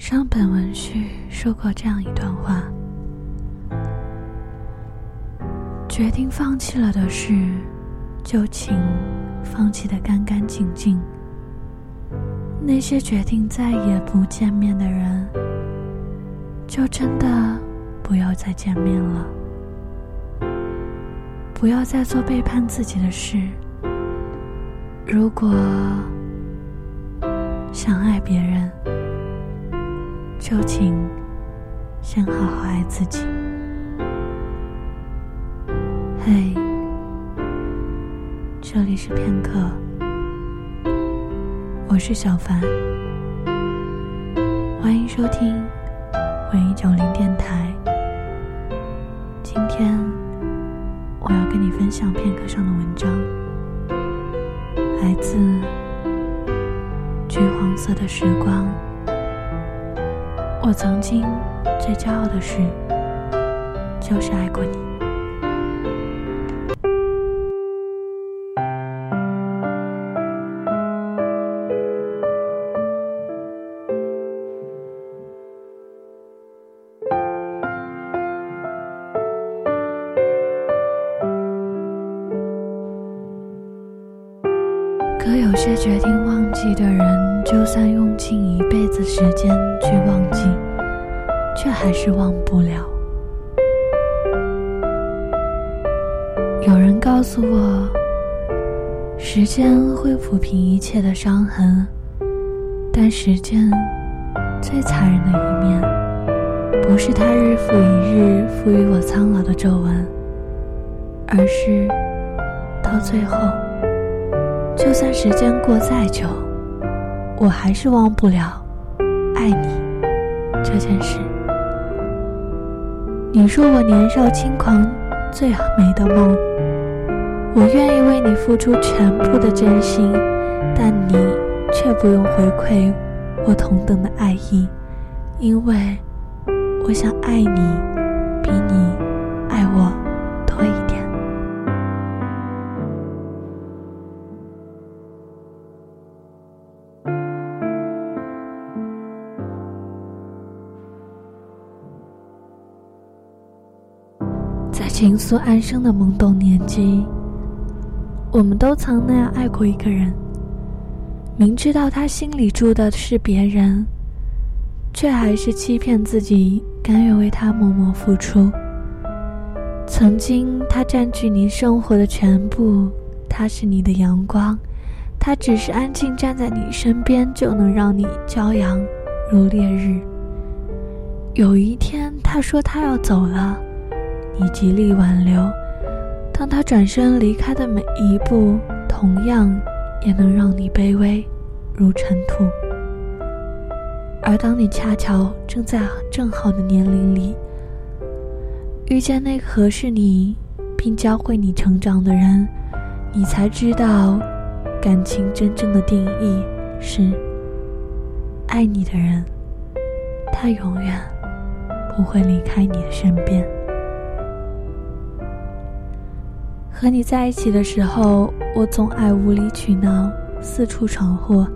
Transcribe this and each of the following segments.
上本文序说过这样一段话：决定放弃了的事，就请放弃的干干净净；那些决定再也不见面的人，就真的不要再见面了。不要再做背叛自己的事。如果想爱别人，就请先好好爱自己。嘿，这里是片刻，我是小凡，欢迎收听文艺九零电台。今天我要跟你分享片刻上的文章，来自橘黄色的时光。我曾经最骄傲的事，就是爱过你。可有些决定忘记的人，就算用尽一辈子时间去忘记，却还是忘不了。有人告诉我，时间会抚平一切的伤痕，但时间最残忍的一面，不是它日复一日赋予我苍老的皱纹，而是到最后。就算时间过再久，我还是忘不了爱你这件事。你说我年少轻狂，最美的梦，我愿意为你付出全部的真心，但你却不用回馈我同等的爱意，因为我想爱你比你情愫暗生的懵懂年纪，我们都曾那样爱过一个人，明知道他心里住的是别人，却还是欺骗自己，甘愿为他默默付出。曾经，他占据你生活的全部，他是你的阳光，他只是安静站在你身边，就能让你骄阳如烈日。有一天，他说他要走了。你极力挽留，当他转身离开的每一步，同样也能让你卑微如尘土。而当你恰巧正在正好的年龄里，遇见那个合适你并教会你成长的人，你才知道，感情真正的定义是：爱你的人，他永远不会离开你的身边。和你在一起的时候，我总爱无理取闹，四处闯祸，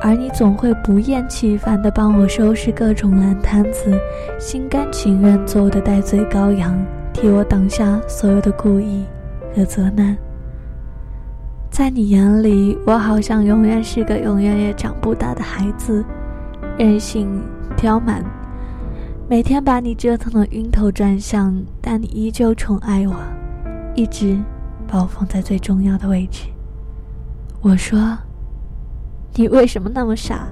而你总会不厌其烦地帮我收拾各种烂摊子，心甘情愿做我的戴罪羔羊，替我挡下所有的故意和责难。在你眼里，我好像永远是个永远也长不大的孩子，任性刁蛮，每天把你折腾得晕头转向，但你依旧宠爱我。一直把我放在最重要的位置。我说：“你为什么那么傻，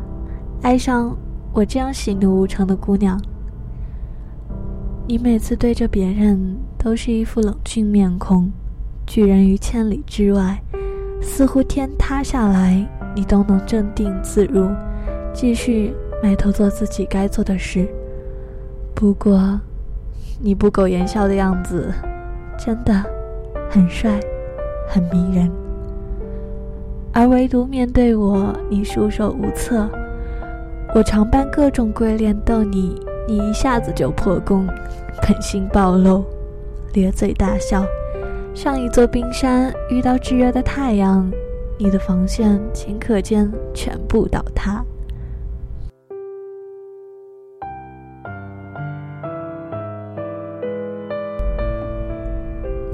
爱上我这样喜怒无常的姑娘？你每次对着别人都是一副冷峻面孔，拒人于千里之外，似乎天塌下来你都能镇定自如，继续埋头做自己该做的事。不过，你不苟言笑的样子，真的。”很帅，很迷人，而唯独面对我，你束手无策。我常扮各种鬼脸逗你，你一下子就破功，本性暴露，咧嘴大笑。像一座冰山遇到炙热的太阳，你的防线顷刻间全部倒塌。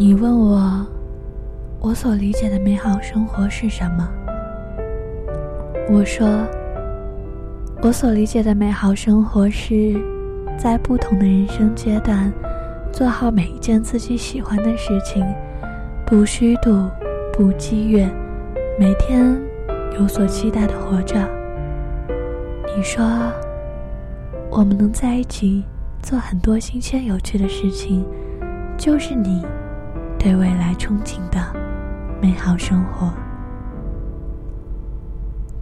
你问我，我所理解的美好生活是什么？我说，我所理解的美好生活是，在不同的人生阶段，做好每一件自己喜欢的事情，不虚度，不积怨，每天有所期待的活着。你说，我们能在一起做很多新鲜有趣的事情，就是你。对未来憧憬的美好生活。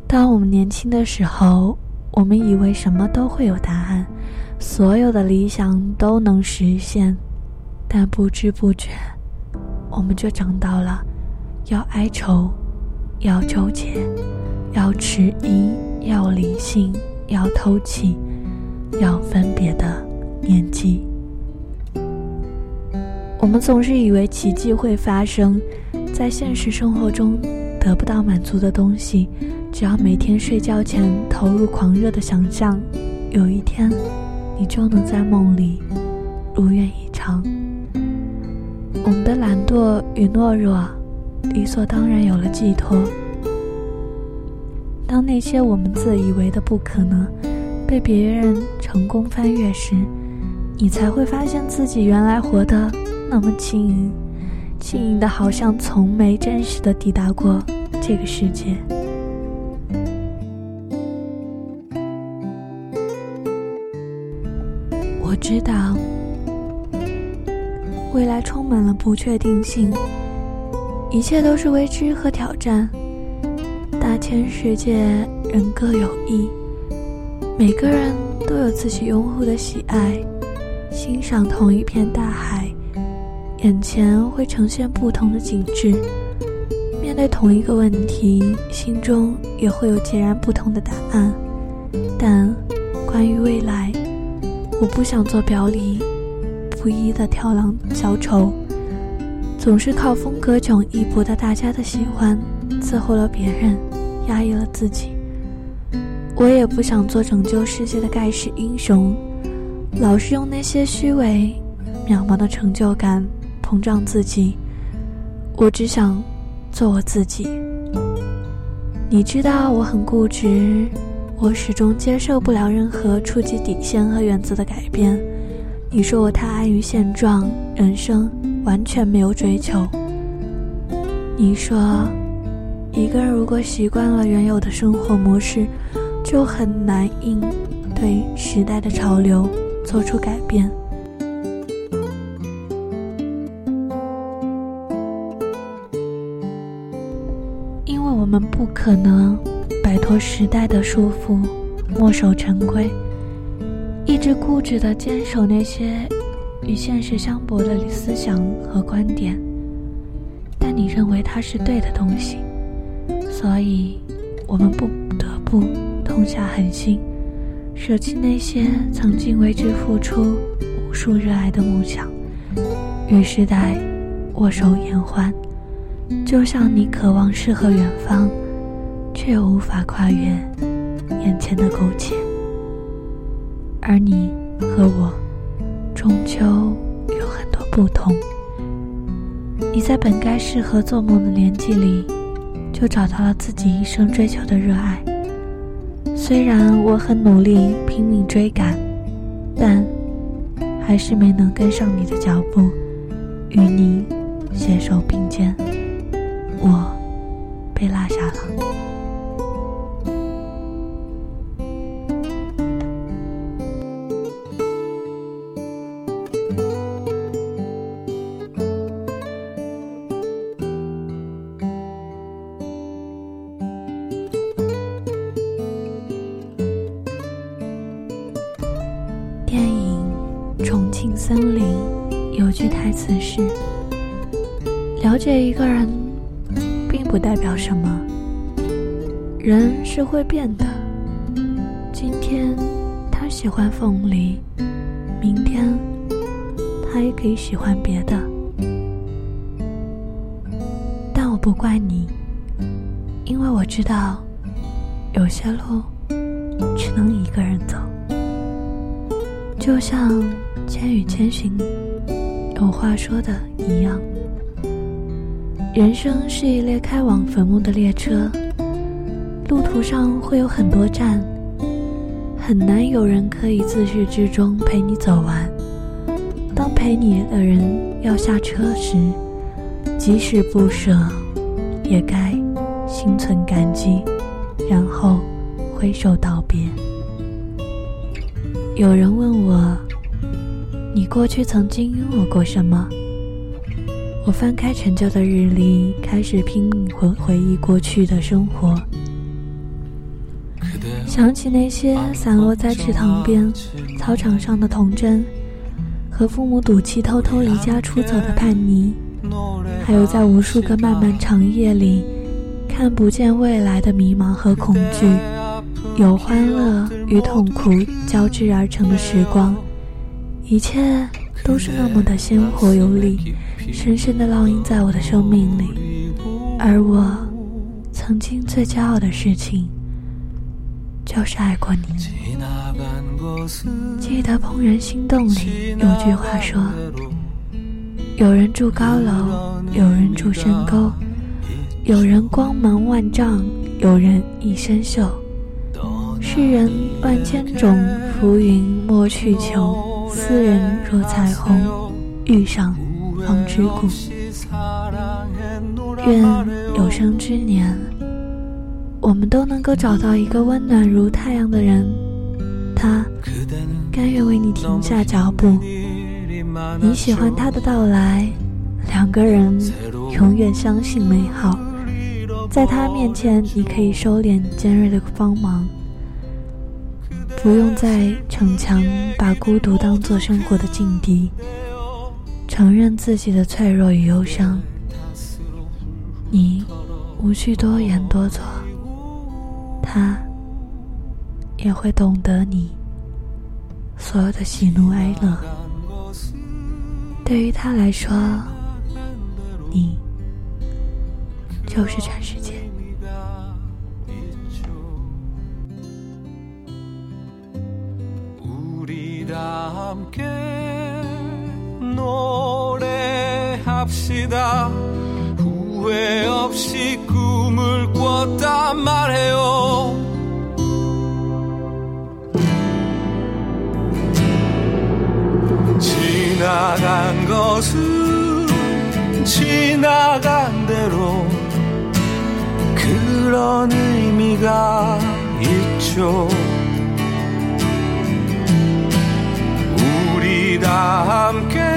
当我们年轻的时候，我们以为什么都会有答案，所有的理想都能实现，但不知不觉，我们就长到了要哀愁、要纠结、要迟疑、要理性、要偷气、要分别的年纪。我们总是以为奇迹会发生，在现实生活中得不到满足的东西，只要每天睡觉前投入狂热的想象，有一天，你就能在梦里如愿以偿。我们的懒惰与懦弱，理所当然有了寄托。当那些我们自以为的不可能，被别人成功翻越时，你才会发现自己原来活得。那么轻盈，轻盈的，好像从没真实的抵达过这个世界。我知道，未来充满了不确定性，一切都是未知和挑战。大千世界，人各有异，每个人都有自己拥护的喜爱，欣赏同一片大海。眼前会呈现不同的景致，面对同一个问题，心中也会有截然不同的答案。但关于未来，我不想做表里不一的挑狼小丑，总是靠风格迥异博得大家的喜欢，伺候了别人，压抑了自己。我也不想做拯救世界的盖世英雄，老是用那些虚伪、渺茫的成就感。膨胀自己，我只想做我自己。你知道我很固执，我始终接受不了任何触及底线和原则的改变。你说我太安于现状，人生完全没有追求。你说一个人如果习惯了原有的生活模式，就很难应对时代的潮流做出改变。我们不可能摆脱时代的束缚，墨守成规，一直固执地坚守那些与现实相悖的思想和观点。但你认为它是对的东西，所以我们不得不痛下狠心，舍弃那些曾经为之付出无数热爱的梦想，与时代握手言欢。就像你渴望诗和远方，却又无法跨越眼前的苟且。而你和我，终究有很多不同。你在本该适合做梦的年纪里，就找到了自己一生追求的热爱。虽然我很努力拼命追赶，但还是没能跟上你的脚步，与你携手并肩。我被落下了。电影《重庆森林》有句台词是：“了解一个人。”不代表什么，人是会变的。今天他喜欢凤梨，明天他也可以喜欢别的。但我不怪你，因为我知道，有些路只能一个人走。就像《千与千寻》有话说的一样。人生是一列开往坟墓的列车，路途上会有很多站，很难有人可以自始至终陪你走完。当陪你的人要下车时，即使不舍，也该心存感激，然后挥手道别。有人问我：“你过去曾经拥有过什么？”我翻开陈旧的日历，开始拼命回回忆过去的生活，想起那些散落在池塘边、操场上的童真。和父母赌气偷偷离家出走的叛逆，还有在无数个漫漫长夜里看不见未来的迷茫和恐惧，有欢乐与痛苦交织而成的时光，一切都是那么的鲜活有力，深深的烙印在我的生命里。而我曾经最骄傲的事情，就是爱过你。记得《怦然心动》里有句话说：“有人住高楼，有人住深沟，有人光芒万丈，有人一身锈。世人万千种，浮云莫去求。斯人若彩虹，遇上方知故。愿有生之年，我们都能够找到一个温暖如太阳的人。”他甘愿为你停下脚步，你喜欢他的到来，两个人永远相信美好，在他面前你可以收敛尖锐的锋芒，不用再逞强，把孤独当作生活的劲敌，承认自己的脆弱与忧伤，你无需多言多做，他。也会懂得你所有的喜怒哀乐。对于他来说，你就是全世界 함께 노래합시다. 후회 없이 꿈을 꿨다 말해요. 지나간 것은 지나간 대로 그런 의미가 있죠. I'm